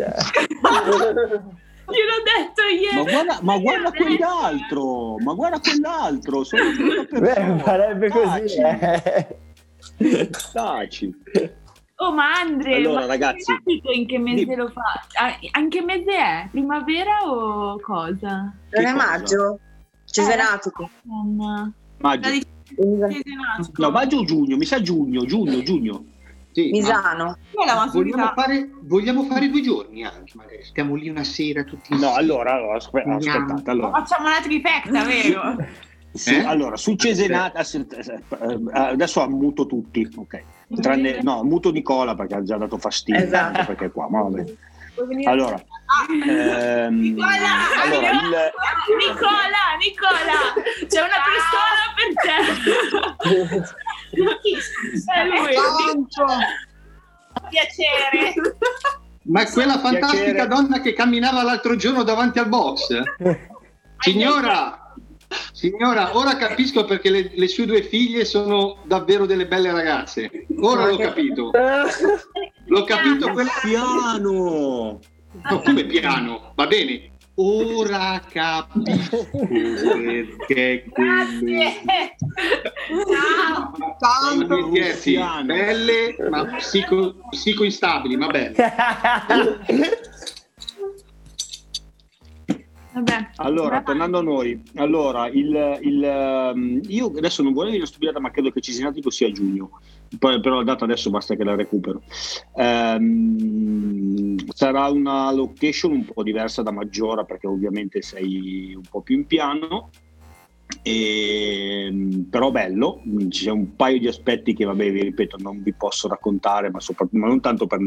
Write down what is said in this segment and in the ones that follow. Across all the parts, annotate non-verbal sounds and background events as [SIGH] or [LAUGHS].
Cioè. [LAUGHS] Gliel'ho detto ieri. Ma guarda, ma guarda quell'altro, ma guarda quell'altro, sono. [LAUGHS] Beh, farebbe così. Taci, Eh. taci. Oh, ma Andre, Allora, ma ragazzi, hai capito in che mese di- lo fa? Ah, In che mese è? Primavera o cosa? Non è maggio? Cesenatico. Non... Maggio. No, maggio o giugno, mi sa giugno, giugno, giugno. Sì, Misano. Vogliamo, fare, vogliamo fare due giorni anche, magari. Stiamo lì una sera tutti No, allora, allora aspe- aspettate, allora. Facciamo una trifecta, vero? Su- Eh? Allora, su Cesenata, eh, adesso muto tutti, ok. Tranne, no, muto Nicola perché ha già dato fastidio, Esatto. perché è qua, ma vabbè. Allora, ehm, Nicola, allora, il, Nicola, Nicola, c'è una pistola per te. È lui. Piacere. Ma è quella fantastica Piacere. donna che camminava l'altro giorno davanti al box. Signora, signora, ora capisco perché le, le sue due figlie sono davvero delle belle ragazze. Ora l'ho capito. L'ho capito quella... piano. No, come piano, va bene. Ora capisco perché quello... Ciao. Gli scherzi, belle ma psico, psicoinstabili, ma belle. [LAUGHS] Vabbè. Allora, tornando a noi, allora, il, il, ehm, io adesso non volevo dire una stupidata, ma credo che Cisinatico sia a giugno, Poi, però la data adesso basta che la recupero. Ehm, sarà una location un po' diversa da Maggiora, perché ovviamente sei un po' più in piano, e, però bello, ci sono un paio di aspetti che, vabbè, vi ripeto, non vi posso raccontare, ma, ma non tanto per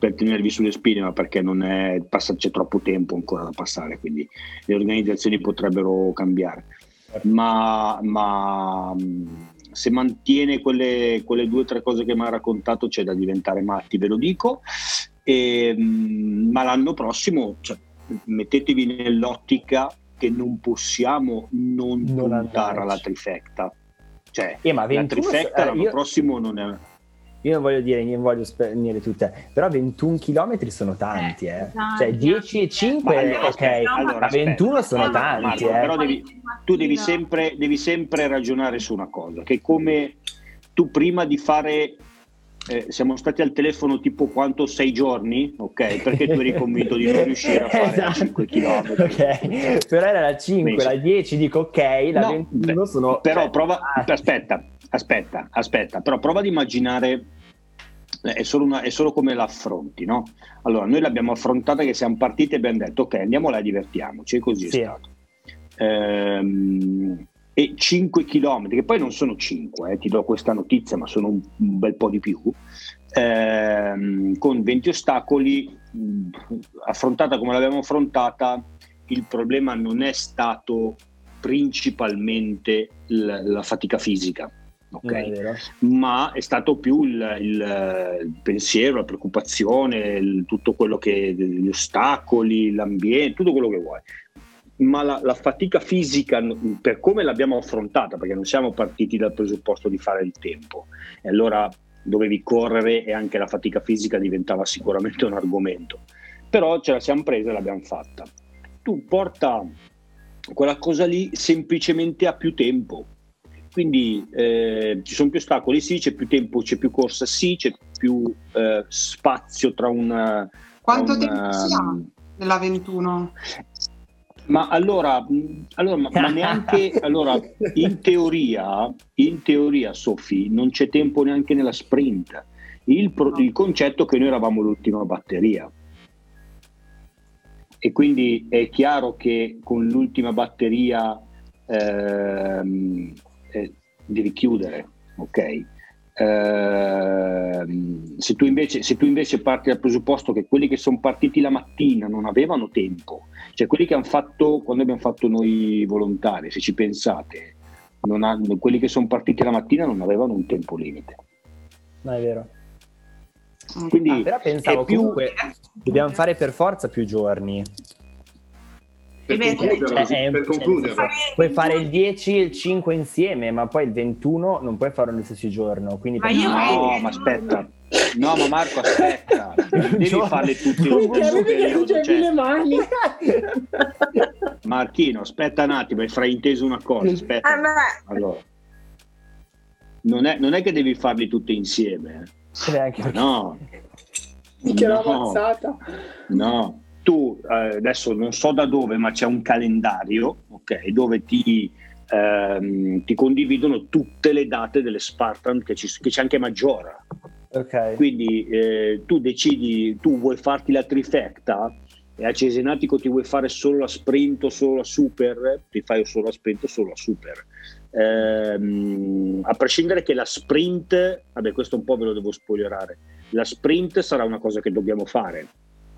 per tenervi sulle spine, ma perché non è, passa, c'è troppo tempo ancora da passare, quindi le organizzazioni potrebbero cambiare. Ma, ma se mantiene quelle, quelle due o tre cose che mi ha raccontato c'è da diventare matti, ve lo dico. E, ma l'anno prossimo cioè, mettetevi nell'ottica che non possiamo non, Non puntare alla trifecta. Cioè, Eh, la 21 trifecta eh, l'anno io- prossimo non è... Io non voglio dire, non voglio spegnere tutte, però 21 km sono tanti, eh. esatto. Cioè 10 e 5, Ma allora, ok, allora, ma 21 aspetta. sono tanti, Marco, eh. però devi- tu devi sempre, devi sempre ragionare su una cosa, che come tu prima di fare, eh, siamo stati al telefono tipo quanto sei giorni, ok? Perché tu eri convinto di non riuscire a fare Esatto. 5 km. Ok, però era la 5, Benissimo. la 10 dico ok, la No, 21 beh, sono... Però cioè, prova, aspetta, aspetta, aspetta, però prova ad immaginare, eh, è solo, una- è solo come l'affronti, no? Allora, noi l'abbiamo affrontata che siamo partiti e abbiamo detto, ok, andiamo là e divertiamoci, e così Sì. è stato. Ehm, e 5 km, che poi non sono 5, eh, ti do questa notizia, ma sono un, un bel po' di più, ehm, con 20 ostacoli, mh, affrontata come l'abbiamo affrontata, il problema non è stato principalmente l- la fatica fisica, ok? non è ma è stato più il, il- il pensiero, la preoccupazione, il- tutto quello che gli ostacoli, l'ambiente, tutto quello che vuoi. Ma la, la fatica fisica, per come l'abbiamo affrontata, perché non siamo partiti dal presupposto di fare il tempo, e allora dovevi correre e anche la fatica fisica diventava sicuramente un argomento. Però ce la siamo presa e l'abbiamo fatta. Tu porta quella cosa lì semplicemente a più tempo. Quindi eh, ci sono più ostacoli, sì, c'è più tempo, c'è più corsa, sì, c'è più eh, spazio tra una. Quanto tra tempo una- si ha nella 21? Ma allora, mh, allora, ma, ma neanche [LAUGHS] allora, in teoria, in teoria, Sofì, non c'è tempo neanche nella sprint. Il, pro- il concetto è che noi eravamo l'ultima batteria. E quindi è chiaro che con l'ultima batteria ehm, eh, devi chiudere, ok? Ehm, se, tu invece, se tu invece parti dal presupposto che quelli che sono partiti la mattina non avevano tempo, cioè quelli che hanno fatto quando abbiamo fatto noi volontari, se ci pensate, non hanno- quelli che sono partiti la mattina non avevano un tempo limite. Non è vero. Quindi Ah, però pensavo più- comunque dobbiamo fare per forza più giorni. Per Beh, concluderlo, Cioè, è- per cioè, concluderlo. Puoi fare il 10 e il 5 insieme, ma poi il 21 non puoi farlo nello stesso giorno. Quindi Ma per- io- No, ma aspetta, No, ma Marco, aspetta, [LAUGHS] devi Gio- farle tutte in che periodo. Cioè, le mani. Marchino, aspetta un attimo, hai frainteso una cosa. Aspetta. Beh, Allora, non è, non è che devi farli tutti insieme. eh. Perché- [LAUGHS] No, Che l'ho No. ammazzata. no. Tu eh, adesso non so da dove, ma c'è un calendario, ok, dove ti, ehm, ti condividono tutte le date delle Spartan che, ci- che c'è anche Maggiora. Ok. Quindi eh, tu decidi, tu vuoi farti la trifecta e a Cesenatico ti vuoi fare solo la sprint o solo la super, ti fai solo la sprint o solo la super. Ehm, a prescindere che la sprint, vabbè questo un po' ve lo devo spoilerare, la sprint sarà una cosa che dobbiamo fare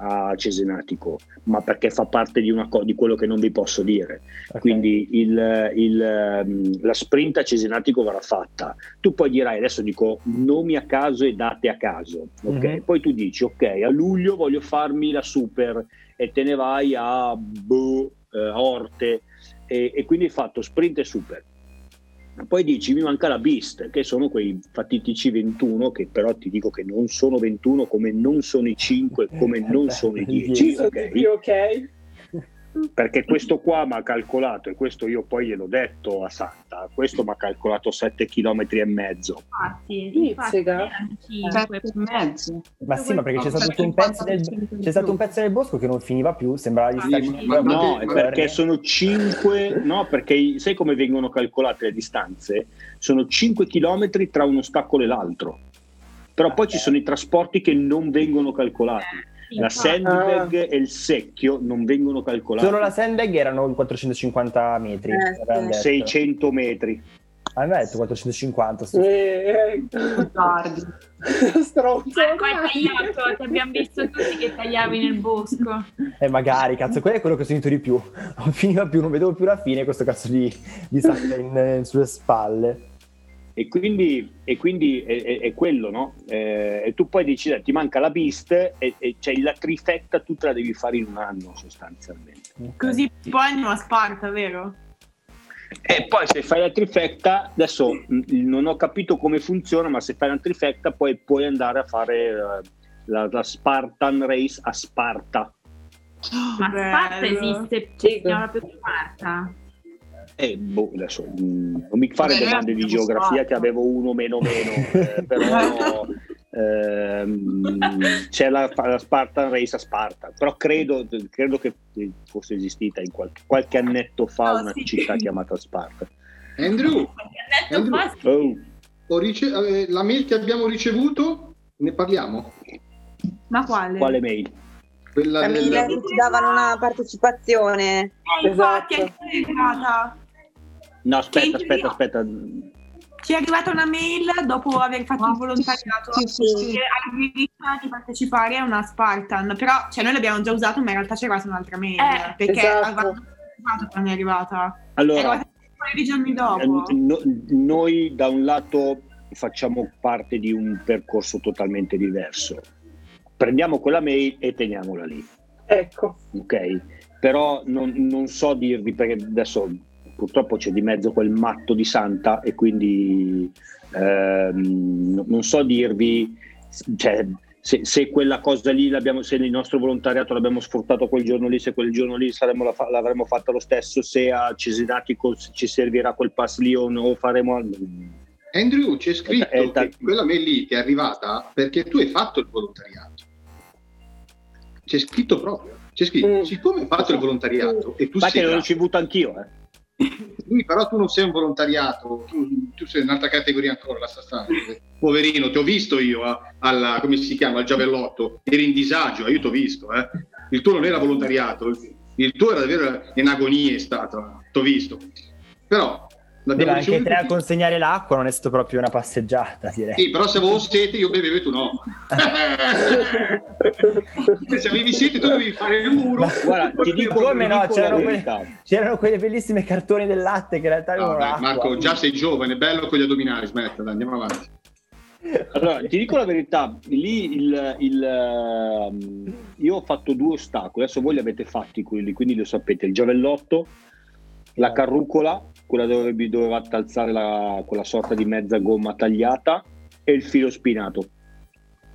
a Cesenatico, ma perché fa parte di, una co- di quello che non vi posso dire. ok. Quindi il- il, ehm, la sprint a Cesenatico verrà fatta. Tu poi dirai, adesso dico nomi a caso e date a caso, ok? Mhm. Poi tu dici, ok, a luglio voglio farmi la super e te ne vai a boh, eh, Orte e, e quindi hai fatto sprint e super. Poi dici mi manca la Beast, che sono quei fatitici 21, che però ti dico che non sono 21 come non sono i 5, come non sono i 10. Sì, Sono ok? tutti ok. Perché questo qua mi ha calcolato e questo io poi gliel'ho detto a Santa questo mi ha calcolato 7 km e mezzo Infatti, infatti sega. erano Sette cinque. e mezzo. Ma sì, ma perché c'è stato, un pezzo del, c'è stato un pezzo del bosco che non finiva più, sembrava di Ah, starci sì. Ma- no perché sono 5 no perché sai come vengono calcolate le distanze sono 5 km tra un ostacolo e l'altro però poi ci sono i trasporti che non vengono calcolati la infatti. sandbag e il secchio non vengono calcolati Solo la sandbag erano 450 metri. Eh, avevano detto. 600 metri [LAUGHS] Ah, mi ha detto 450. sto- Eh, Tardi. Stronzo. Marco hai tagliato, ti abbiamo visto tutti che tagliavi nel bosco. Eh, magari, cazzo, quello è quello che ho sentito di più. [LAUGHS] Non finiva più, non vedevo più la fine, questo cazzo di, di in- eh, sulle spalle. E quindi, e quindi è, è- è quello, no? Eh, e tu poi dici, ti manca la beast e, e cioè, la trifecta tu te la devi fare in un anno sostanzialmente. Così poi andiamo a Sparta, vero? E poi se fai la trifecta, adesso non ho capito come funziona, ma se fai la trifecta poi puoi andare a fare eh, la, la Spartan Race a Sparta. Ma Sparta esiste, si chiama proprio Sparta. E boh, adesso mh, non mi fare Vabbè, domande di geografia Sparta. che avevo uno meno meno, eh, [LAUGHS] però ehm, c'è la, la Spartan Race a Sparta, però credo, credo che fosse esistita in qualche, qualche annetto fa No, una sì. città chiamata Sparta. Andrew, Andrew. fa, sì. Oh, ho rice- eh, la mail che abbiamo ricevuto, ne parliamo? Ma quale? quale mail? Quella la del- mail che ci davano una partecipazione. Eh, infatti, Esatto. è arrivata. No, aspetta, aspetta, aspetta. Ci è arrivata una mail dopo aver fatto il volontariato sì, sì, sì. che aveva di partecipare a una Spartan, però cioè, noi l'abbiamo già usato, ma in realtà c'è arrivata un'altra mail Eh, perché esatto. quando è arrivata. È Allora, arrivata paio di giorni dopo. Eh, no- noi da un lato facciamo parte di un percorso totalmente diverso. Prendiamo quella mail e teniamola lì, Ecco. ok? Però non, non so dirvi perché adesso purtroppo c'è di mezzo quel matto di Santa e quindi ehm, no- non so dirvi cioè, se, se quella cosa lì l'abbiamo, se il nostro volontariato l'abbiamo sfruttato quel giorno lì, se quel giorno lì la l'avremmo fatta lo stesso, se a Cesenatico ci servirà quel pass lì o no, faremo Andrew, c'è scritto Eh, eh, che quella mail lì ti è arrivata perché tu hai fatto il volontariato. C'è scritto proprio. C'è scritto, Mm. siccome hai fatto il volontariato e tu Ma sei che l'ho ricevuto anch'io, eh. Lui, però tu non sei un volontariato, tu, tu sei un'altra categoria ancora, stare. Poverino, ti ho visto io a- alla, come si chiama, al giavellotto, eri in disagio, io ti ho visto, eh. Il tuo non era volontariato, il tuo era davvero in agonia è stato, ti ho visto. Però Beh, l'abbiamo anche te a consegnare l'acqua non è stato proprio una passeggiata, direi. Sì, però se avevo sete io bevevo e tu no. [LAUGHS] se avevi sete tu dovevi fare il muro. Guarda, ti dico, Come no, c'erano la quelle- verità. C'erano quelle bellissime cartoni del latte che in realtà No, l'acqua. Marco, già sei giovane, bello con gli addominali, smetta, dai, andiamo avanti. Allora, ti dico la verità, lì il, il, ehm, io ho fatto due ostacoli, adesso voi li avete fatti quelli, quindi lo sapete, il giavellotto, la carrucola, quella dove vi dovevate alzare la- quella sorta di mezza gomma tagliata e il filo spinato.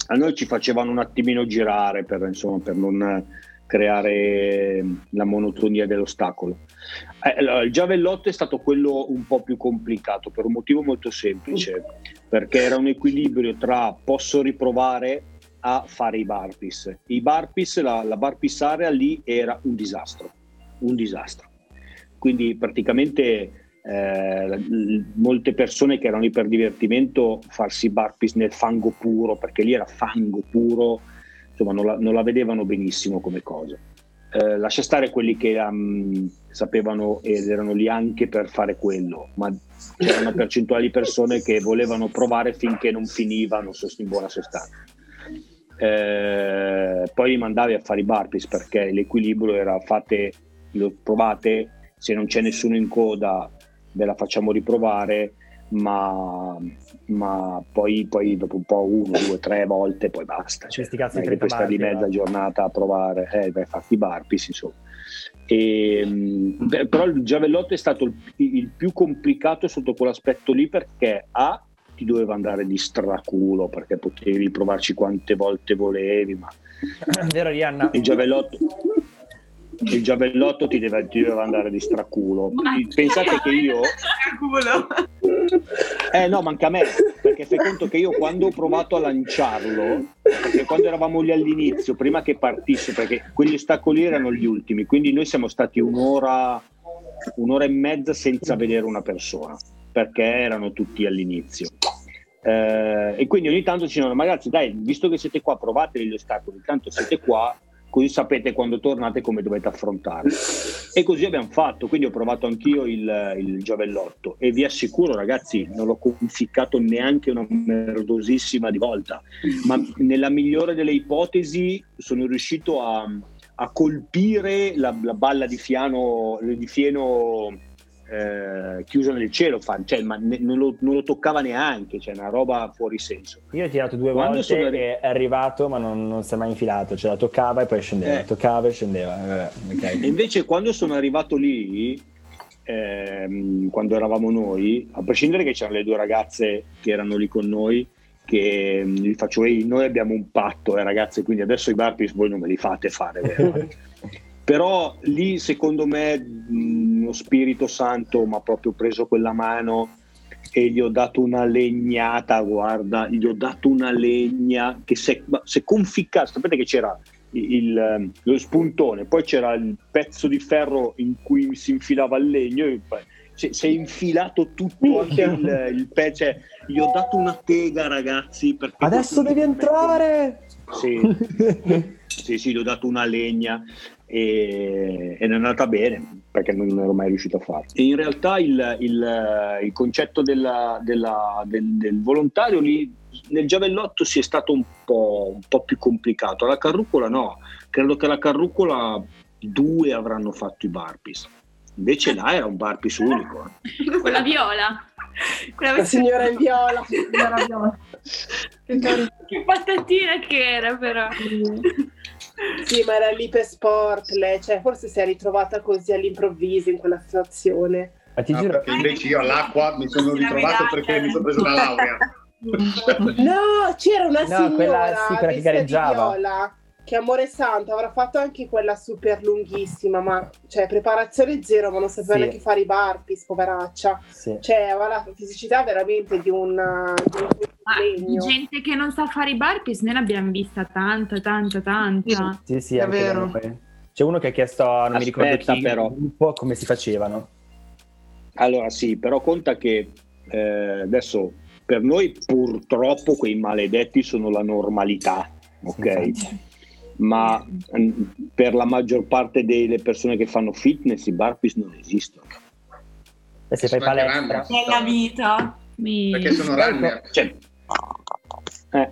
a noi ci facevano un attimino girare per, insomma, per non creare la monotonia dell'ostacolo. Eh, il giavellotto è stato quello un po' più complicato per un motivo molto semplice, perché era un equilibrio tra posso riprovare a fare i barpis. I barpis, la, la barpis area lì era un disastro, un disastro. Quindi praticamente eh, molte persone che erano lì per divertimento farsi barpis nel fango puro, perché lì era fango puro, insomma non la, non la vedevano benissimo come cosa. Eh, lascia stare quelli che um, sapevano ed erano lì anche per fare quello, ma c'era una percentuale di persone che volevano provare finché non finivano in buona sostanza. Eh, poi li mandavi a fare i barpis perché l'equilibrio era fate, lo provate, se non c'è nessuno in coda ve la facciamo riprovare, ma, ma poi, poi dopo un po' uno, due, tre volte poi basta. Cioè, Questi cazzo di lì tritamarti, mezza va. giornata a provare, eh, vai a farti i barpis insomma. E, beh, però il giavellotto è stato il, il più complicato sotto quell'aspetto lì perché A ti doveva andare di straculo perché potevi provarci quante volte volevi ma Vero Rihanna? il giavellotto il giavellotto ti deve, ti doveva andare di straculo pensate che io [LAUGHS] eh no, manca a me, perché fai conto che io quando ho provato a lanciarlo, perché quando eravamo lì all'inizio, prima che partisse, perché quegli ostacoli erano gli ultimi, quindi noi siamo stati un'ora, un'ora e mezza senza vedere una persona, perché erano tutti all'inizio. Eh, e quindi ogni tanto ci dicono, ragazzi, dai, visto che siete qua, provate gli ostacoli, tanto siete qua, così sapete quando tornate come dovete affrontarli. E così abbiamo fatto, quindi ho provato anch'io il, il giavellotto e vi assicuro ragazzi, non l'ho conficcato neanche una merdosissima di volta, ma nella migliore delle ipotesi sono riuscito a, a colpire la, la balla di, fiano, di fieno eh, chiusa nel cielo, fa- cioè, ma ne- non, lo, non lo toccava neanche, cioè una roba fuori senso. Io ho tirato due Quando volte sono è arrivato ma non, non si è mai infilato, cioè la toccava e poi scendeva, Eh. toccava e scendeva. eh, vabbè, ok. E invece quando sono arrivato lì, ehm, quando eravamo noi, a prescindere che c'erano le due ragazze che erano lì con noi, che mm, gli faccio, ehi, noi abbiamo un patto, eh, ragazze, quindi adesso i burpees voi non me li fate fare, vero? [LAUGHS] Però lì secondo me lo Spirito Santo mi ha proprio preso quella mano e gli ho dato una legnata, guarda, gli ho dato una legna che si è, conficcato, sapete che c'era il- il- lo spuntone, poi c'era il pezzo di ferro in cui si infilava il legno, e si, è infilato tutto anche il, il pezzo, cioè, gli ho dato una tega ragazzi. perché Adesso devi entrare! Sì, [LAUGHS] sì, sì, gli ho dato una legna e, ed è andata bene perché non ero mai riuscito a farlo. E in realtà il, il- il concetto della- della- del, del volontario lì nel giavellotto si è stato un po', un po' più complicato. La carrucola no, credo che la carrucola due avranno fatto i barpis. Invece là era un barpis unico. [LAUGHS] Quella viola. Quella La signora in viola. Che carino. Che patatina che era però. Sì, ma era lì per sport, lei, cioè forse si è ritrovata così all'improvviso in quella situazione. Ma ti Ah, giuro, perché invece io all'acqua mi sono ritrovato perché mi sono preso la laurea. [LAUGHS] No, c'era una No, signora quella- sì, quella che gareggiava. Che amore santo avrà fatto anche quella super lunghissima, ma cioè preparazione zero, ma non sapeva Sì. neanche fare i barpis, poveraccia. sì. Cioè, aveva la fisicità veramente di un, di un di gente che non sa fare i burpees, noi l'abbiamo vista tanta, tanta, tanta. Sì, sì, È vero. noi. C'è uno che ha chiesto, non mi ricordo Aspetta, chi, però. un po' come si facevano. Allora sì, però conta che eh, adesso per noi purtroppo quei maledetti sono la normalità, ok? Infatti. Ma mm, per la maggior parte delle persone che fanno fitness i burpees non esistono. E se fai palestra. Nella vita. Mi- Perché sono runner. Cioè, eh,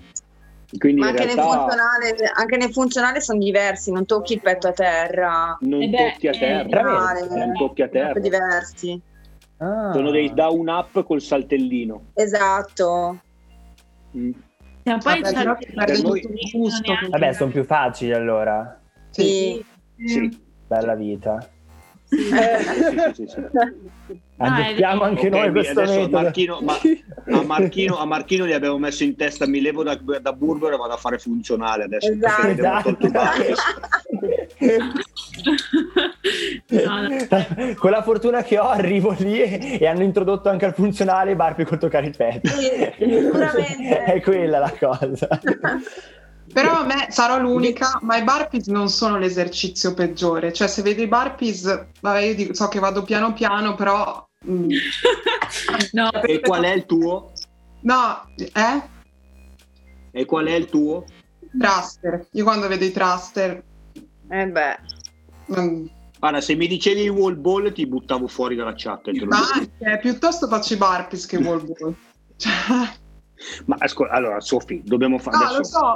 quindi Ma anche nel, realtà funzionale, anche nel funzionale sono diversi, non tocchi il petto a terra. non Eh beh, tocchi a eh, terra, veramente? non tocchi a Sono terra. diversi. Ah. Sono dei down up col saltellino. Esatto. Mm. Cioè, poi Vabbè, c'è però che per noi- Vabbè, sono più facili allora. Sì. Sì. Bella vita. [LAUGHS] Eh, Sì, sì, sì. Adottiamo è- anche Ok, noi questo adesso a metodo. Marchino, ma- a, [LAUGHS] Marchino, a Marchino gli abbiamo messo in testa mi levo da, da Burger e vado a fare funzionale adesso Esatto. perché [LAUGHS] No, no. Con la fortuna che ho arrivo lì e, e hanno introdotto anche al funzionale i Barbie col toccare il petto. Sicuramente. [LAUGHS] È quella la cosa. Però a me sarò l'unica, ma i burpees non sono l'esercizio peggiore. Cioè, se vedo i burpees, vabbè, io dico- so che vado piano piano, però. mm, No, E qual è il tuo? no, eh? E qual è il tuo? Thruster. Io quando vedo i thruster. Eh beh. Mm, Guarda, se mi dicevi il wall ball ti buttavo fuori dalla chat. ma dico. anche, piuttosto faccio i burpees che wall ball. [LAUGHS] Cioè, Ma ascolta, allora, Sofì, dobbiamo fare no, adesso. lo so,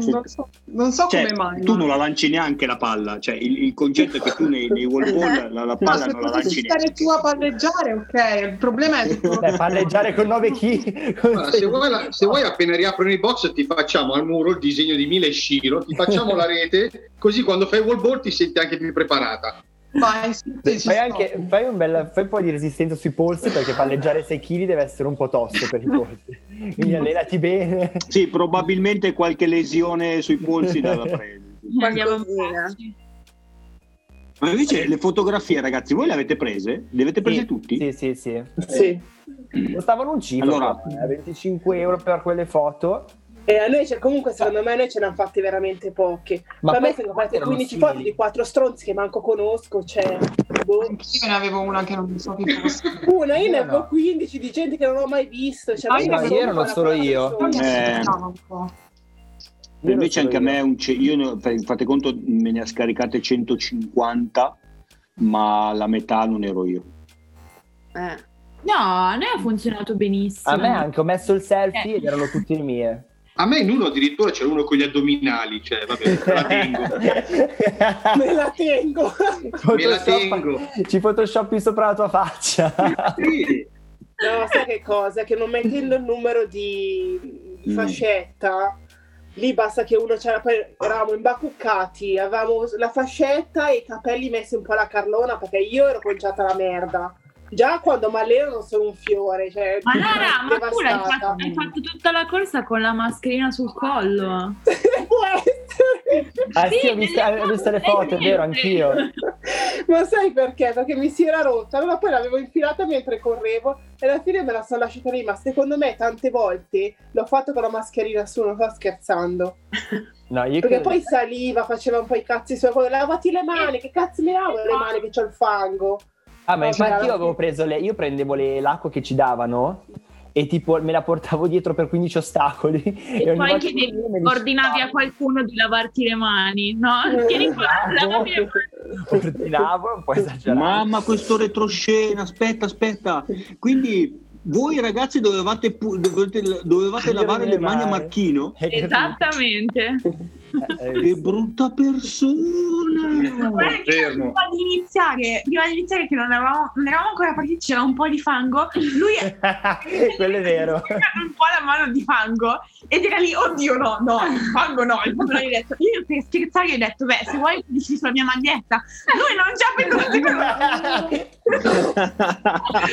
sul- non so, non so Cioè, come mai. tu ma- non la lanci neanche la palla, cioè il, il concetto è che tu nei, nei wall ball la, la No, palla se non la lanci stare neanche. tu a palleggiare, ok. Il problema è [LAUGHS] Beh, palleggiare con 9 kg. Se, vuoi, la- se vuoi appena riaprono i box ti facciamo al muro il disegno di Mila e Shiro, ti facciamo [LAUGHS] la rete, così quando fai wall ball ti senti anche più preparata. Vai, sì, Fai, anche, fai, un bel, fai un po' di resistenza sui polsi perché palleggiare 6 kg deve essere un po' tosto per i polsi. [LAUGHS] Quindi allenati bene. Sì, probabilmente qualche lesione sui polsi da da [LAUGHS] prendere. andiamo Qualcosina. avanti. Ma invece le fotografie, ragazzi, voi le avete prese? Le avete prese Sì, tutti? Sì, sì, sì. sì. Costavano un cifro, Allora- eh, 25 euro per quelle foto. E a noi, c'è- comunque, secondo me, noi ce ne hanno fatte veramente poche. Ma a me sono fatte erano 15 simili. foto di quattro stronzi che manco conosco. Cioè, boh. Anch'io ne avevo una che non so chi fosse. una, io ne Io avevo no. 15 di gente che non ho mai visto. Cioè, Ah, ma io no, ne io avevo ero una solo io. Eh. Io Invece anche a so me io. un ce- io ne- fa- fate conto me ne ha scaricate 150, ma la metà non ero io. Eh. No, a noi ha funzionato benissimo. A me anche ho messo il selfie ed erano tutte le mie. A me in uno addirittura c'era uno con gli addominali, cioè vabbè, te la tengo. [LAUGHS] Me la tengo. Me la tengo. Ci photoshoppi sopra la tua faccia. Sì. No, sai che cosa? Che non mettendo il numero di, Mm. fascetta, lì basta che uno c'era. Poi eravamo imbacuccati, avevamo la fascetta e i capelli messi un po' alla carlona perché io ero conciata la merda. Già quando mi alleno non sono un fiore. Cioè, Ma Lara, ma tu l'hai fatto, hai fatto tutta la corsa con la mascherina sul collo. Può [LAUGHS] essere. Ah sì, Sì, ho visto, nelle ho visto le foto, è vero, anch'io. [LAUGHS] Ma sai perché? Perché mi si era rotta, allora poi l'avevo infilata mentre correvo e alla fine me la sono lasciata lì, ma secondo me tante volte l'ho fatto con la mascherina su, non sto scherzando. [LAUGHS] No, io Perché credo- poi saliva, faceva un po' i cazzi suoi, poi lavati le mani, che cazzo mi lavo le mani che c'ho il fango? Ah, ma infatti io avevo preso le... Io prendevo le- l'acqua che ci davano e tipo me la portavo dietro per 15 ostacoli. [LAUGHS] E, ogni poi chiedevi- ordinavi a qualcuno di lavarti le mani, no? [LAUGHS] Tieni qua, ordinavo, lavami le mani. ordinavo, un po' esagerato. Mamma, questo retroscena, aspetta, aspetta. Quindi voi ragazzi dovevate, pu- dovete- dovevate Togliere lavare le mani a. Marchino? Esattamente. Eh, Che brutta persona! Guarda fermo. Prima di iniziare, prima di iniziare che non eravamo, non eravamo ancora partiti, c'era un po' di fango, lui ha [LAUGHS] Quello è vero. un po' la mano di fango ed era lì, oddio no, no, il fango no, il fango non gli ho detto, io per scherzare gli ho detto, beh, se vuoi dici sulla mia maglietta, lui non ci ha pensato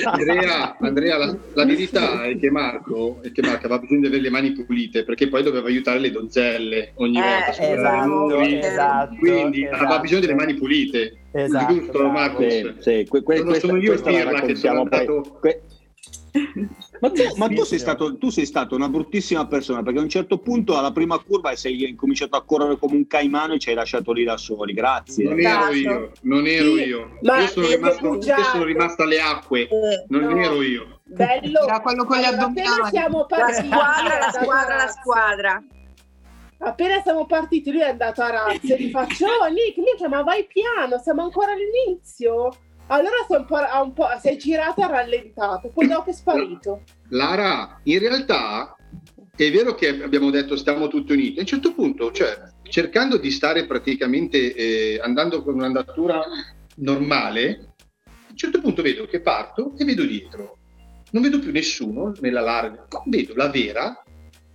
Andrea, Andrea, la, la verità è che Marco, è che Marco aveva bisogno di avere le mani pulite perché poi doveva aiutare le donzelle ogni Eh, volta esatto, esatto. Quindi esatto. aveva bisogno delle mani pulite. Esatto, Giusto, bravo. Marco? Sì, sì, que- que- Sono- questa, sono io pirla che sono poi. andato- Que- Ma tu, ma tu sei stato, tu sei stato una bruttissima persona perché a un certo punto alla prima curva sei incominciato a correre come un caimano e ci hai lasciato lì da soli. Grazie. Non ero Esatto. io, non ero Sì, io. ma Io sono, rimasto, io sono rimasta alle acque, non No. ero io. Bello. Era quello con gli Allora. Appena siamo La partiti, squadra, la da squadra, la squadra. Appena siamo partiti, lui è andato a razza e gli faccio: Oh, Nick, Nick, ma vai piano, siamo ancora all'inizio. Allora è un po', ha un po', si è girato e rallentato, poi dopo è sparito. Lara, in realtà è vero che abbiamo detto stiamo tutti uniti. A un certo punto, cioè, cercando di stare praticamente eh, andando con un'andatura normale, a un certo punto vedo che parto e vedo dietro. Non vedo più nessuno nella larga, vedo la vera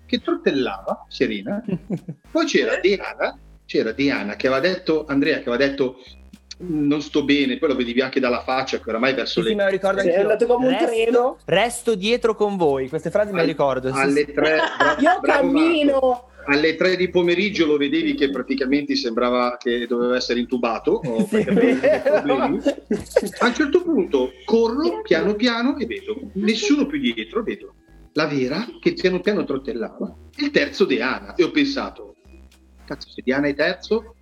che trottellava, serena. [LAUGHS] Poi c'era Diana, c'era Diana che aveva detto, Andrea che aveva detto non sto bene, poi lo vedevi anche dalla faccia che oramai verso Sì, sì, le me lo ricordo Sì, andato come un resto, treno. resto dietro con voi. Queste frasi me le ricordo. sì, alle sì. tre, [LAUGHS] bra- Io bravo cammino. Marco. Alle tre di pomeriggio lo vedevi che praticamente sembrava che doveva essere intubato o Sì, [LAUGHS] a un certo punto corro piano piano e vedo nessuno più dietro vedo la vera che piano piano trottellava il terzo Diana. E ho pensato cazzo se Diana è terzo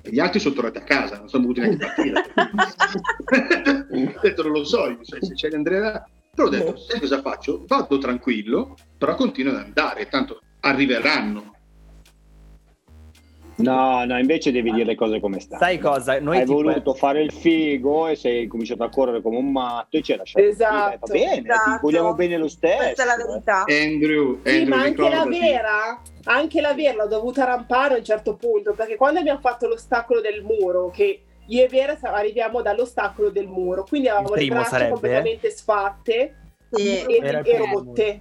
e gli altri sono tornati a casa non sono voluti neanche partire. [LAUGHS] Ho detto non lo so io, se se c'è Andrea però ho detto sai cosa faccio? vado tranquillo però continuo ad andare tanto arriveranno No, no, invece devi dire le cose come stanno. Sai cosa? Noi Hai voluto fare il figo e sei cominciato a correre come un matto e ci hai lasciato. Esatto. Va bene, esatto. ti vogliamo bene lo stesso. Questa è la verità. Andrew, Sì, Andrew ma anche la vera, anche la vera l'ho dovuta rampare a un certo punto, perché quando abbiamo fatto l'ostacolo del muro, che io e Vera arriviamo dall'ostacolo del muro, quindi avevamo le braccia sarebbe? completamente sfatte Sì. e, e rotte.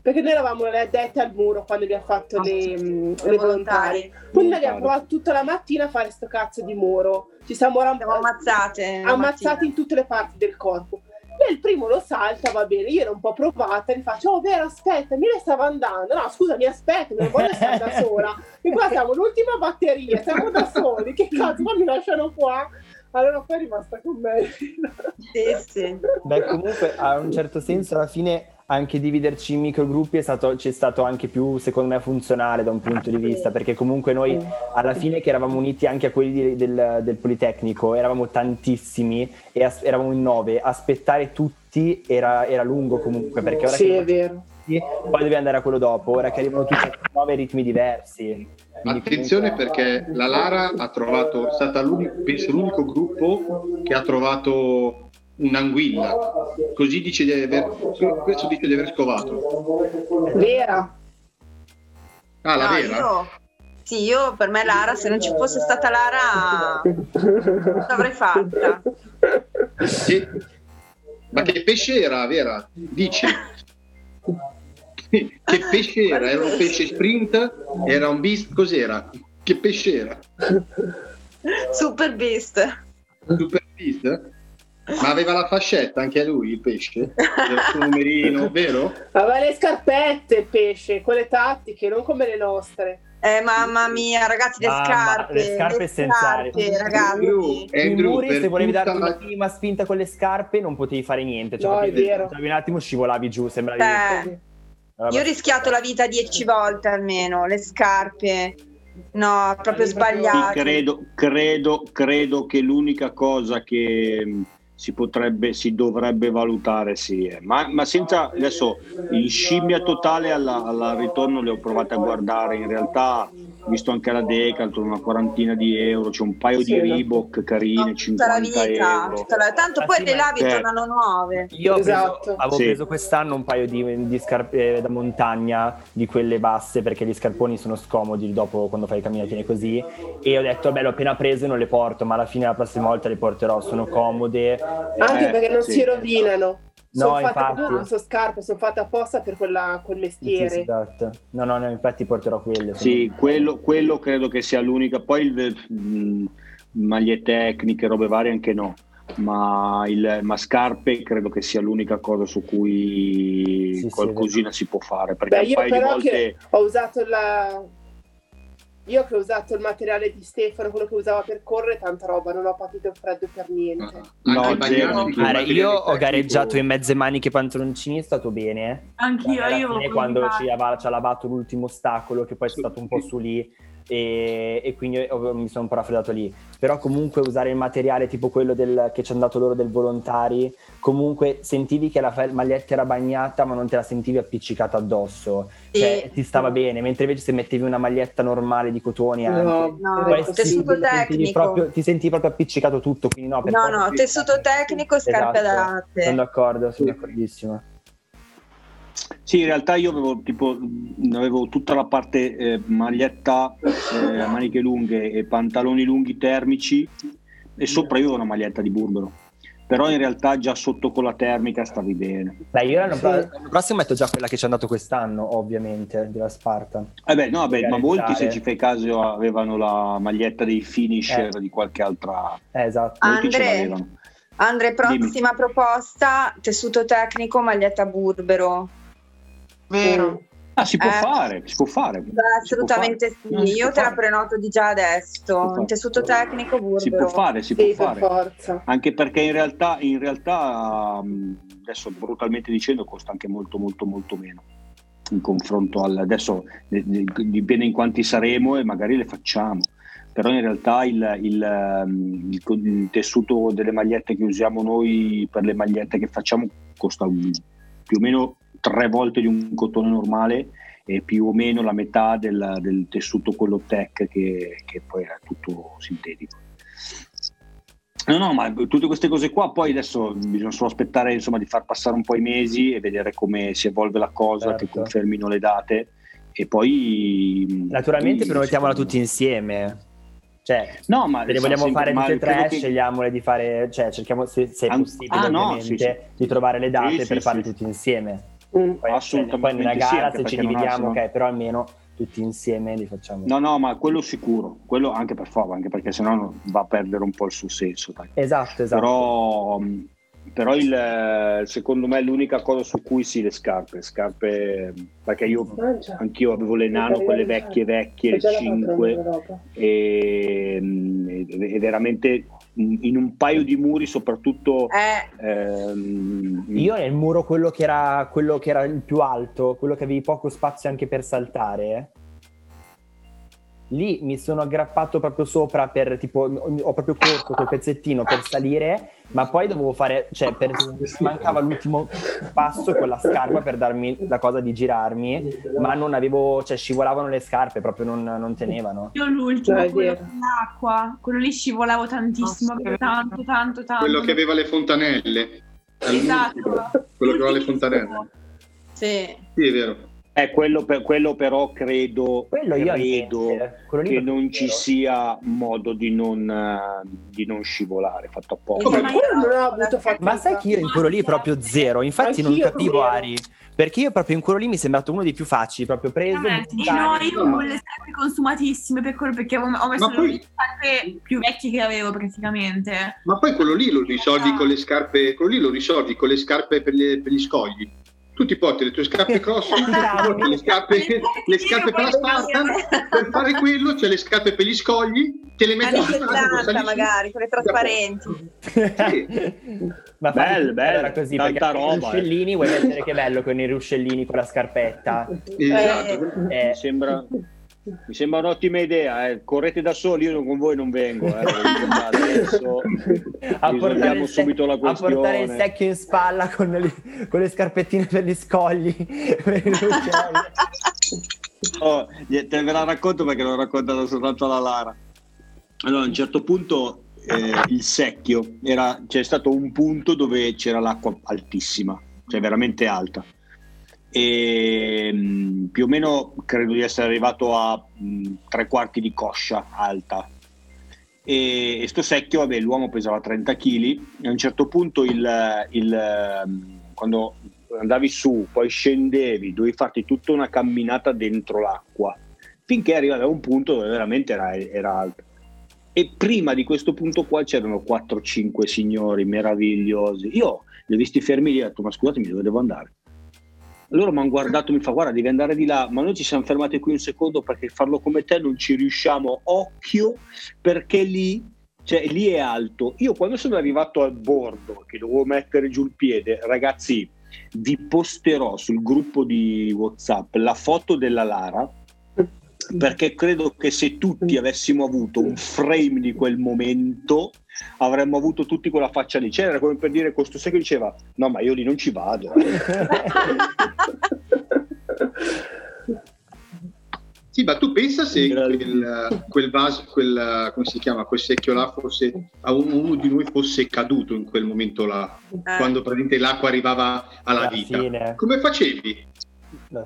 Perché noi eravamo le addette al muro quando abbiamo fatto le, mm, le volontarie. Quindi noi abbiamo provato tutta la mattina a fare sto cazzo di muro. Ci siamo ram- Siamo ammazzate. mattina. in tutte le parti del corpo. E il primo lo salta, va bene, io ero un po' provata, gli faccio, oh Vera, aspetta, mi ne stava andando. No, scusa, mi aspetta, non voglio stare da [LAUGHS] sola. E qua siamo l'ultima batteria, siamo da soli, che cazzo, poi mi lasciano qua. Allora poi è rimasta con me. Sì, sì. Beh, comunque, a un certo senso, alla fine, anche dividerci in microgruppi è stato, ci è stato anche più, secondo me, funzionale da un punto di vista, perché comunque noi, alla fine, che eravamo uniti anche a quelli di- del, del Politecnico, eravamo tantissimi e as- eravamo in nove, aspettare tutti era, era lungo comunque, perché ora Sì, che è vero. tutti, poi devi andare a quello dopo, ora che arrivano tutti a nove ritmi diversi. Quindi Attenzione comunque- perché la Lara ha trovato, è stata l'unico, penso l'unico gruppo che ha trovato un'anguilla. Così dice di aver, questo dice di aver scovato. Vera. Ah, la No, vera? io, sì, io per me Lara, se non ci fosse stata Lara, l'avrei fatta. Che- ma che pesce era, Vera? Dici. Che che pesce era? Era un pesce sprint? Era un beast? Cos'era? Che pesce era? Super Beast. Super beast? Ma aveva la fascetta anche a lui il pesce? Era [LAUGHS] un numerino, vero? Aveva le scarpette il pesce, quelle tattiche, non come le nostre. Eh, mamma mia, ragazzi, le Mamma, scarpe. le scarpe essenziali. scarpe, ragazzi. Andrew, I Andrew, muri, se volevi darti la- una prima spinta con le scarpe, non potevi fare niente. Cioè, No, è vero. Un attimo scivolavi giù, sembravi... Eh, io ho rischiato la vita dieci volte almeno, le scarpe. No, proprio Sì, sbagliato. credo, credo, credo che l'unica cosa che si potrebbe, si dovrebbe valutare sì, ma, ma senza adesso in scimmia totale al ritorno le ho provate a guardare. In realtà, visto anche la Decathlon, una quarantina di euro, c'è un paio Sì, di no. Reebok carine, No, tutta la 50 vita, euro. tutta la- tanto Ah, poi sì, le lavi eh. tornano nuove. Io ho preso- Esatto. avevo Sì. preso quest'anno un paio di, di scarpe da montagna, di quelle basse, perché gli scarponi sono scomodi dopo quando fai camminatine così. E ho detto, beh, l'ho appena prese e non le porto, ma alla fine la prossima volta le porterò, sono comode. Anche Eh, perché non sì. si rovinano. Sono No, fatte infatti. comunque, sono scarpe, sono fatte apposta per quella, quel Sì, mestiere. sì, esatto. No, no, no, infatti porterò quelle. Sì, quello, quello credo che sia l'unica. Poi il, mh, maglie tecniche, robe varie anche no. Ma, il, ma scarpe credo che sia l'unica cosa su cui Sì, sì, qualcosina si può fare. Perché Beh, un io paio di però volte. che ho usato la... Io che ho usato il materiale di Stefano, quello che usava per correre, tanta roba, non ho patito il freddo per niente. No, Anche i zero. materiale io ho gareggiato in mezze maniche e pantaloncini, è stato bene. eh. Anch'io, io fine quando ci aveva, ci ha lavato l'ultimo ostacolo, che poi è stato un po' su lì, e, e quindi ho- mi sono un po' raffreddato lì. Però comunque usare il materiale tipo quello del- che ci hanno dato loro del volontari, comunque sentivi che la maglietta era bagnata, ma non te la sentivi appiccicata addosso. Cioè, ti stava bene, mentre invece se mettevi una maglietta normale di cotone anche, No, No, è sì, tessuto ti sentivi tecnico. proprio- ti sentivi proprio appiccicato tutto, quindi no, No, no, tessuto tecnico e scarpe Esatto. adatte. Sono d'accordo, sono d'accordissimo. Sì, in realtà io avevo tipo avevo tutta la parte eh, maglietta eh, a maniche lunghe e pantaloni lunghi termici e sopra io avevo una maglietta di burbero. però in realtà già sotto con la termica stavi bene. Beh, io l'anno, pro- l'anno prossimo metto già quella che ci è andato quest'anno, ovviamente, della Sparta. Eh beh, no, beh, ma molti, se ci fai caso, avevano la maglietta dei finisher Eh. di qualche altra... Eh, esatto. Molti ce Andre, l'avevano. Andre, prossima proposta, tessuto tecnico, maglietta burbero. Vero. Ah, si può Eh. fare, si può fare. Beh, Si può assolutamente fare. Sì, io te la prenoto di già adesso. Un tessuto tecnico burbero. Si può fare, si può Sì, per fare. forza. Anche perché in realtà, in realtà, mh, adesso brutalmente dicendo, costa anche molto, molto, molto meno in confronto al adesso eh, eh, dipende in quanti saremo e magari le facciamo. Però in realtà il, il, ehm, il il tessuto delle magliette che usiamo noi per le magliette che facciamo costa un- più o meno tre volte di un cotone normale e più o meno la metà del, del tessuto quello tech che, che poi è tutto sintetico. No, no, ma tutte queste cose qua poi adesso bisogna solo aspettare insomma, di far passare un po' i mesi e vedere come si evolve la cosa, che Certo. confermino le date e poi... Naturalmente poi, prenotiamola tutti insieme. Cioè, No, ma se le vogliamo fare tutte e tre, che- scegliamole di fare, cioè cerchiamo se, se è possibile ah, no, sì, sì. di trovare le date Sì, per farle tutti insieme. Mm. Poi, Assolutamente poi in una sì, gara anche se ci dividiamo, ok, però almeno tutti insieme li facciamo. No, no, ma quello sicuro, quello anche per favore, anche perché sennò va a perdere un po' il suo senso. Dai. Esatto, esatto. Però, mh, però il, secondo me l'unica cosa su cui sì, le scarpe, scarpe perché io anch'io avevo le nano, quelle vecchie vecchie, Ho le già lavato la 5 roba. e, e veramente mh, in un paio di muri soprattutto Eh, ehm, Io nel muro quello che, era, quello che era il più alto, quello che avevi poco spazio anche per saltare, lì mi sono aggrappato proprio sopra per tipo, ho proprio corto quel pezzettino per salire, ma poi dovevo fare, cioè per, mancava l'ultimo passo con la scarpa per darmi la cosa di girarmi, ma non avevo, cioè scivolavano le scarpe, proprio non, non tenevano. Io l'ultimo, Cioè, è quello l'acqua, quello lì scivolavo tantissimo, sì. avevo tanto, tanto, tanto. Quello che aveva le fontanelle. Esatto. Quello che aveva le fontanelle. sì. Sì, è vero. Eh, quello, per- quello però credo, Quello io credo che non ci sia modo di non, eh, di non scivolare, fatto apposta. Ma quello io- non ho avuto fatica. Ma sai che io in quello lì proprio zero, infatti non Anch'io capivo zero. Ari, perché io proprio in quello lì mi è sembrato uno dei più facili, proprio preso, sì, buttato. no, io con le scarpe consumatissime per quello perché ho messo Ma poi- le scarpe più vecchie che avevo praticamente. Ma poi quello lì lo risolvi con le scarpe, quello lì lo risolvi con le scarpe per, le- per gli scogli. Tu ti porti le tue scarpe cross, le scarpe, le scarpe per la Spartan, per fare quello c'è le scarpe per gli scogli, te le metti Anni sul naso, 70 sali su. magari, quelle trasparenti. Ma fai Bello, bello, era così, tanta perché con i roba, eh. ruscellini vuoi vedere che bello con i ruscellini con la scarpetta. Esatto. Eh, Mi sembra, mi sembra un'ottima idea, eh. correte da soli, io con voi non vengo. Eh. [LAUGHS] Adesso a, portare subito la a portare il questione. secchio in spalla con le, con le scarpettine per gli scogli. per. [LAUGHS] Oh, te ve la racconto perché l'ho raccontata soltanto alla Lara. Allora, a un certo punto eh, il secchio era, c'è stato un punto dove c'era l'acqua altissima, cioè veramente alta. E mh, più o meno credo di essere arrivato a mh, tre quarti di coscia alta. E, e sto secchio, vabbè, l'uomo pesava 30 kg. E a un certo punto, il, il, mh, quando andavi su, poi scendevi, dovevi farti tutta una camminata dentro l'acqua finché arrivavi a un punto dove veramente era, era alto. E prima di questo punto qua c'erano 4-5 signori meravigliosi. Io li ho visti fermi lì e ho detto: Ma scusatemi, dove devo andare? Loro mi hanno guardato e mi fa: Guarda, devi andare di là. Ma noi ci siamo fermati qui un secondo perché farlo come te non ci riusciamo. Occhio, perché lì, cioè, lì è alto. Io quando sono arrivato al bordo, che dovevo mettere giù il piede, ragazzi, vi posterò sul gruppo di WhatsApp la foto della Lara perché credo che se tutti avessimo avuto un frame di quel momento avremmo avuto tutti quella faccia lì c'era come per dire questo che diceva no ma io lì non ci vado [LAUGHS] Sì, ma tu pensa se quel, quel vaso, quel, come si chiama, quel secchio là fosse, a un- uno di noi fosse caduto in quel momento là, Eh. quando praticamente l'acqua arrivava alla Alla vita. fine. Come facevi?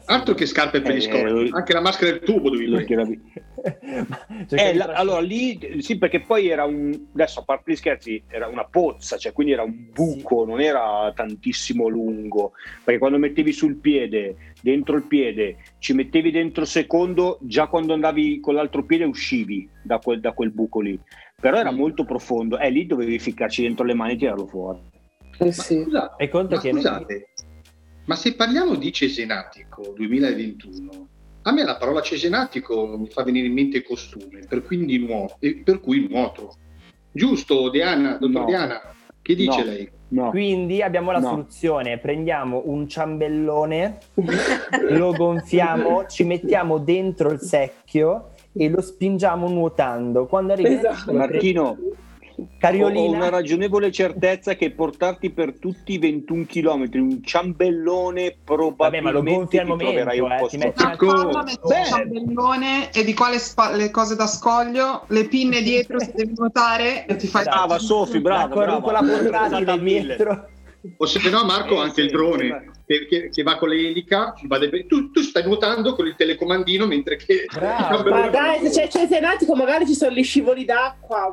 Altro che scarpe per gli Eh, scogli, anche la maschera del tubo dovevi mettere. [LAUGHS] Eh, la- allora lì sì, perché poi era un adesso a parte gli scherzi, era una pozza, cioè quindi era un buco, non era tantissimo lungo. Perché quando mettevi sul piede, dentro il piede, ci mettevi dentro il secondo, già quando andavi con l'altro piede uscivi da quel, da quel buco lì. Però era Mm. molto profondo, e lì dovevi ficcarci dentro le mani e tirarlo fuori. Eh sì. scusate, Fai conto ma che scusate, ma se parliamo di cesenatico 2021, a me la parola cesenatico mi fa venire in mente costume, per, quindi nuoto, per cui nuoto. Giusto, Diana, dottor No. Diana? Che dice No. lei? No. Quindi abbiamo la No. soluzione: prendiamo un ciambellone, [LAUGHS] lo gonfiamo, ci mettiamo dentro il secchio e lo spingiamo nuotando. Quando arriva Esatto. Martino, ho Cariolina, una ragionevole certezza che portarti per tutti i 21 km un ciambellone Vabbè, ma lo probabilmente al ti troverai momento, un eh, po' ti metti storto. Una Ecco, il ciambellone e di qua le, spa- le cose da scoglio, le pinne dietro se devi nuotare e ti fai Brava Sofi, brava, la brava. portatile Salta a mille. dietro. O se no, Marco, Eh, anche sì, il drone sì. che, che- che va con l'elica, tu, tu stai nuotando con il telecomandino mentre che Bravo. [LAUGHS] Ma dai, se c'è cesenatico magari ci sono gli scivoli d'acqua.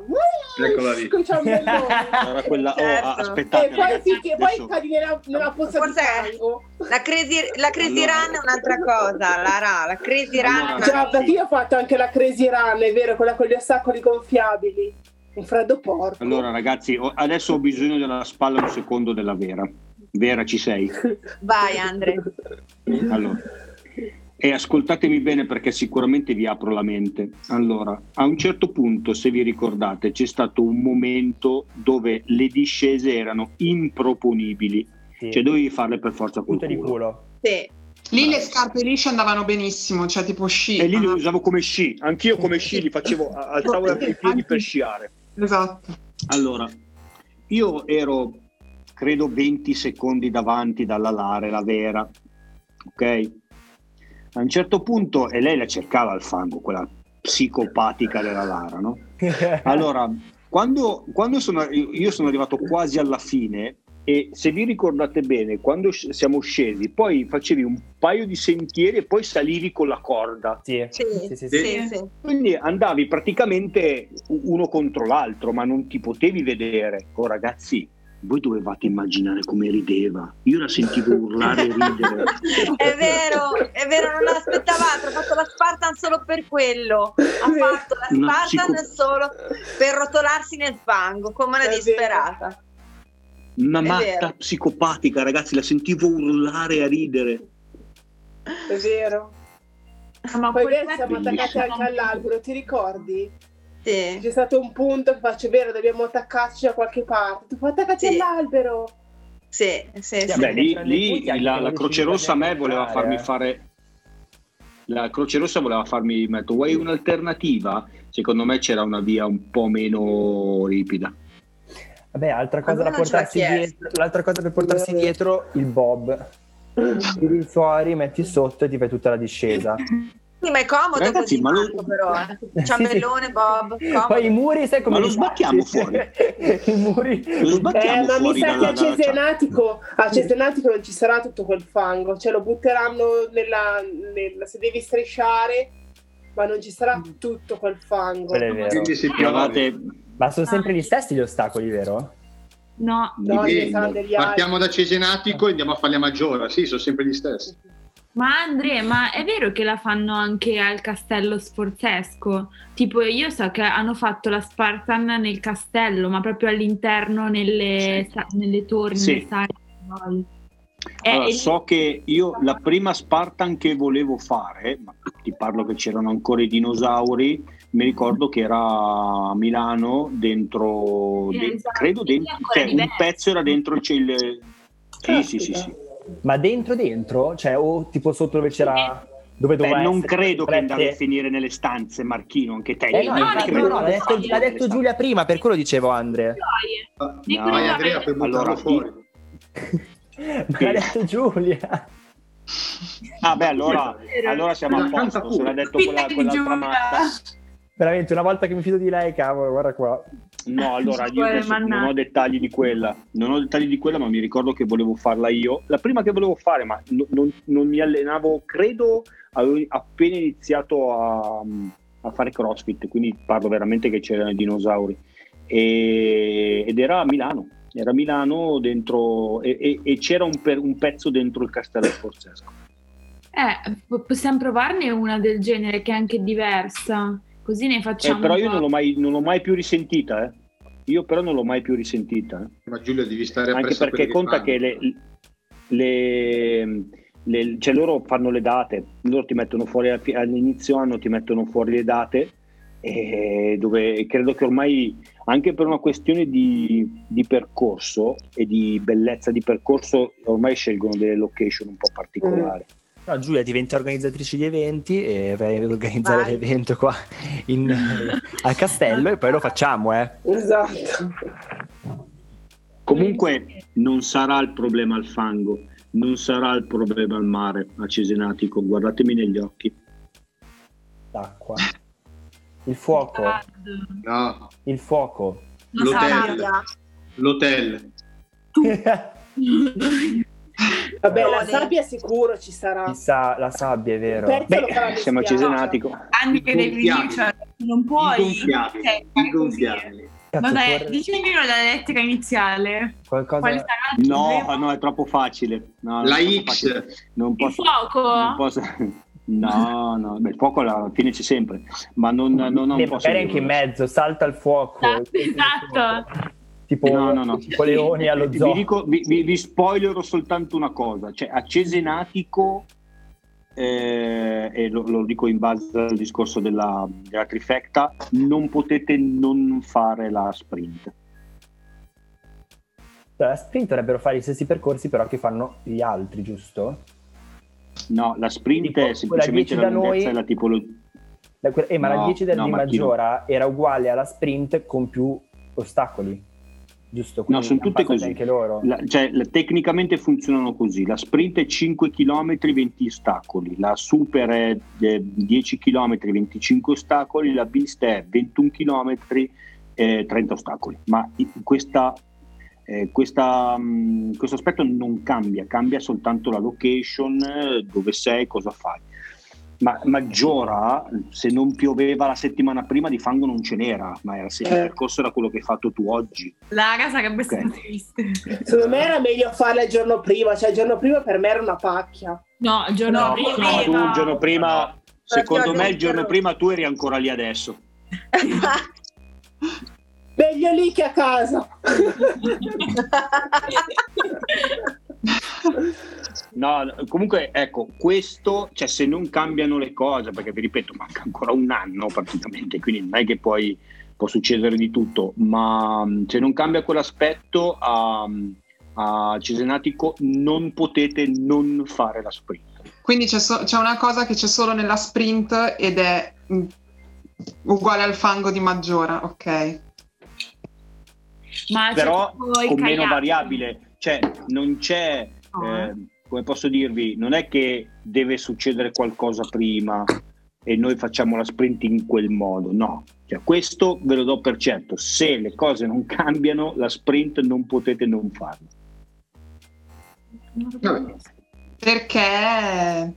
Eccola lì. Era quella, oh, Certo. aspettate, e poi, ragazzi, sì, che poi cadi nella, nella pozza Forse- di fango. La crazy, la crazy Allora- run è un'altra cosa, Lara. La crazy run Allora- è Già, perché io ho fatto anche la Crazy Run, è vero, quella con gli ostacoli gonfiabili. Un freddo porco. Allora ragazzi, adesso ho bisogno della spalla un secondo della Vera. Vera, ci sei? Vai, Andre. Allora, e ascoltatemi bene perché sicuramente vi apro la mente. Allora, a un certo punto, se vi ricordate, c'è stato un momento dove le discese erano improponibili, Sì. cioè dovevi farle per forza col culo. culo. Sì. Lì le scarpe lisce andavano benissimo, cioè tipo sci. E lì Ah, usavo come sci, anch'io come sci li facevo, alzavo i piedi per sciare. Esatto. Allora, io ero credo 20 secondi davanti dalla Lare, la vera, ok? A un certo punto, e lei la cercava al fango, quella psicopatica della Lara, no? [LAUGHS] Allora, quando, quando sono, io sono arrivato quasi alla fine e se vi ricordate bene, quando siamo scesi, poi facevi un paio di sentieri e poi salivi con la corda. Sì, Sì, sì, sì, sì, sì. sì. Quindi andavi praticamente uno contro l'altro, ma non ti potevi vedere. Oh ragazzi, voi dovevate immaginare come rideva. Io la sentivo urlare e ridere. [LAUGHS] È vero, è vero, non l'aspettavate, ha fatto la Spartan solo per quello. Ha fatto la Spartan psico- solo per rotolarsi nel fango, come una È vero. Una matta psicopatica, ragazzi, la sentivo urlare e a ridere. È vero. Ma Poi vero, siamo attaccati anche all'albero, ti ricordi? Sì. C'è stato un punto che faccio, vero, dobbiamo attaccarci da qualche parte. Tu fai attaccati Sì. all'albero. Sì, sì, Sì, sì. Beh, lì, lì la, la Croce Rossa a me voleva farmi eh. fare. La Croce Rossa voleva farmi metto, vuoi un'alternativa? Secondo me c'era una via un po' meno ripida. Vabbè, altra cosa da portarsi dietro, l'altra cosa per portarsi dietro, il bob. Tiri fuori, metti sotto e ti fai tutta la discesa. Sì, ma è comodo Ragazzi, così, ma lo- però. eh. [LAUGHS] Sì, Ciambellone, sì. Bob, comodo. Poi i muri, sai come Ma lo fai? fuori. [LAUGHS] I muri. Lo sbattiamo Eh, ma mi fuori sa che a. Cesenatico, a Cesenatico non ci sarà tutto quel fango, cioè lo butteranno nella, nella- se devi strisciare, ma non ci sarà tutto quel fango. Quindi se piove, Guardate, Ma sono sempre gli stessi gli ostacoli, vero? No, No, partiamo da Cesenatico e andiamo a fare la Maggiora. Sì, sono sempre gli stessi. ma Andre, ma è vero che la fanno anche al castello sforzesco? Tipo, io so che hanno fatto la Spartan nel castello, ma proprio all'interno, nelle, sa- nelle torri, Sì. nelle. Eh, allora, e- so che io la prima Spartan che volevo fare, ma ti parlo che c'erano ancora i dinosauri, mi ricordo che era a Milano, dentro, Sì, de- esatto. credo dentro, cioè, un pezzo era dentro il... il- Sì, sì, sì, sì. Ma dentro dentro? Cioè, o tipo sotto dove c'era... Dove Beh, doveva non credo che andavi a finire nelle stanze, Marchino, anche te. Eh no, No, no, no, l'ha detto, l'ha detto Giulia prima, per quello dicevo Andre. Nei No, Vai corridoi. Andrea per Allora, fuori. [LAUGHS] Ma l'ha detto Giulia. Ah beh, allora, allora siamo a posto, se l'ha detto quella, quell'altra Giulia. matta. Veramente, una volta che mi fido di lei, cavolo, guarda qua. No, [LAUGHS] allora io non ho dettagli di quella, non ho dettagli di quella, ma mi ricordo che volevo farla io. La prima che volevo fare, ma no- non, non mi allenavo, credo, avevo appena iniziato a, a fare CrossFit, quindi parlo veramente che c'erano i dinosauri. E- ed era a Milano, era a Milano dentro, e, e- e c'era un, per- un pezzo dentro il castello sforzesco. Eh, po- possiamo provarne una del genere che è anche diversa. Così ne Eh, facciamo. però un io non l'ho mai, non l'ho mai più risentita, eh. Io però non l'ho mai più risentita. eh. Ma Giulia devi stare anche a perché quelli conta fanno. che le, le- le- cioè loro fanno le date, loro ti mettono fuori all'inizio anno ti mettono fuori le date dove credo che ormai anche per una questione di, di percorso e di bellezza di percorso ormai scelgono delle location un po' particolari. No, Giulia diventa organizzatrice di eventi e vai a organizzare Vai. l'evento qua in- [LAUGHS] al castello e poi lo facciamo, eh. Esatto. Comunque non sarà il problema il fango, non sarà il problema il mare a Cesenatico, guardatemi negli occhi. L'acqua. Il fuoco. No, Il fuoco. La l'hotel. sabbia. [LAUGHS] [LAUGHS] Vabbè, la sabbia sicuro ci sarà. Chissà, la sabbia, è vero. Beh, siamo a. Cesenatico. Anche dei gonfiabili. video, cioè, non puoi gonfiabili. cioè, I fare così. gonfiabili. Cazzo, Vabbè, dicimi la lettera iniziale. qualcosa... Quale sarà il No, no, è troppo facile. No, La è troppo X. facile. Non Il posso, fuoco? non posso- No, no, beh, il fuoco alla fine c'è sempre, ma non, non, non posso magari anche in mezzo, salta il fuoco. Esatto, esatto. Tipo, No, no, no. leoni allo Vi, zoo. dico, vi, vi- vi spoilerò soltanto una cosa, cioè a Cesenatico, eh, e lo, lo dico in base al discorso della, della trifecta, non potete non fare la sprint. La sprint dovrebbero fare gli stessi percorsi però che fanno gli altri, giusto? No, la sprint Tipo, è semplicemente 10 la lunghezza noi- e la tipologia. Eh, ma la No, 10 del no, di. Maggiora era uguale alla sprint con più ostacoli, giusto? No, sono tutte così. Anche loro. La- cioè, la- tecnicamente funzionano così: la sprint è 5 km, 20 ostacoli, la super è eh, 10 km, 25 ostacoli, la beast è 21 km, eh, 30 ostacoli. Ma questa, eh, questa, mh, questo aspetto non cambia, cambia soltanto la location, eh, dove sei, cosa fai. Ma Maggiora, se non pioveva la settimana prima, di fango non ce n'era, ma era, se il Eh. percorso era quello che hai fatto tu oggi. Lara sarebbe Ok. stata triste. Secondo me era meglio farla il giorno prima, cioè il giorno prima per me era una pacchia. No, il giorno No, prima. no, tu il giorno prima, secondo Perché me il giorno prima tu eri ancora lì adesso. Meglio lì che a casa. [LAUGHS] [LAUGHS] No, comunque ecco, questo, cioè se non cambiano le cose, perché vi ripeto, manca ancora un anno praticamente, quindi non è che poi può succedere di tutto, ma mh, se non cambia quell'aspetto a, a Cesenatico non potete non fare la sprint. Quindi c'è, so- c'è una cosa che c'è solo nella sprint ed è mm, uguale al fango di Maggiora, ok? Ma però con meno variabile, cioè non c'è, eh, come posso dirvi, non è che deve succedere qualcosa prima e noi facciamo la sprint in quel modo, no, cioè, questo ve lo do per certo, se le cose non cambiano la sprint non potete non farla. Vabbè. Perché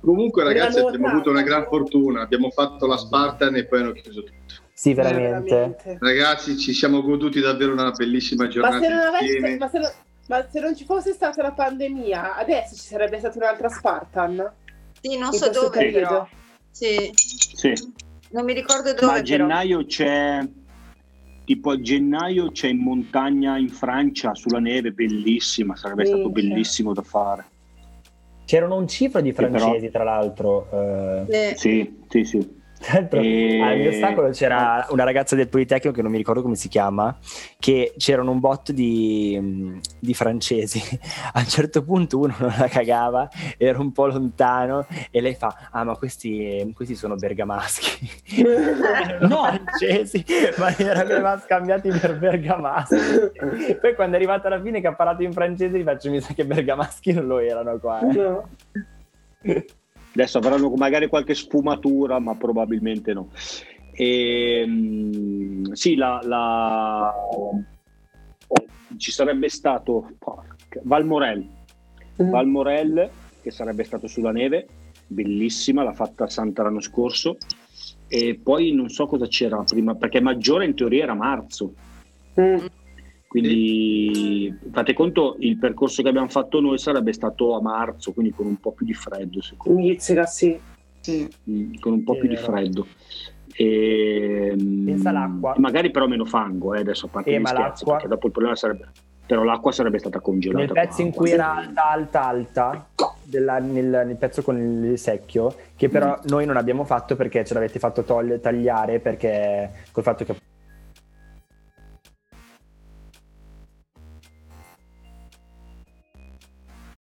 Comunque ragazzi abbiamo avuto una gran fortuna, abbiamo fatto la Spartan e poi hanno chiuso tutto. Sì, veramente. Ragazzi ci siamo goduti davvero una bellissima Ma giornata se, non avesse, ma, se non, ma se non ci fosse stata la pandemia, adesso ci sarebbe stata un'altra Spartan? Sì, non In so dove periodo? però. Sì, Sì. non mi ricordo Ma dove a però. gennaio c'è tipo a gennaio c'è in montagna in Francia sulla neve bellissima, sarebbe stato Minchia. bellissimo da fare. C'erano un cifro di però- francesi, tra l'altro. eh, Sì. Sì, sì, l'altro, E- al mio ostacolo c'era una ragazza del Politecnico che non mi ricordo come si chiama, che c'erano un botto di, di francesi. [LAUGHS] A un certo punto uno non la cagava, era un po' lontano e lei fa: Ah, ma questi, questi sono bergamaschi. no, [LAUGHS] [LAUGHS] francesi, ma li aveva scambiati per bergamaschi. Poi quando è arrivata alla fine che ha parlato in francese, gli faccio: Mi sa che bergamaschi non lo erano qua. eh." No. Adesso avranno magari qualche sfumatura, ma probabilmente no. E, mm, sì, la, la- ci sarebbe stato porca, Valmorel. Mm. Valmorel, che sarebbe stato sulla neve, bellissima, l'ha fatta Santa l'anno scorso. E poi non so cosa c'era prima, perché Maggiore in teoria era marzo. Mm. Quindi fate conto, il percorso che abbiamo fatto noi sarebbe stato a marzo, quindi con un po' più di freddo, secondo me. Mizzica, sì. Sì. Mm, con un po' Sì, più di freddo. E, Pensa all'acqua. Magari però meno fango, eh, adesso a parte Eh, gli scherzi, l'acqua- perché dopo il problema sarebbe... Però l'acqua sarebbe stata congelata. Nel pezzo in cui era alta, alta, alta, della- nel, nel pezzo con il secchio, che però Mm. noi non abbiamo fatto perché ce l'avete fatto togli- tagliare perché col fatto che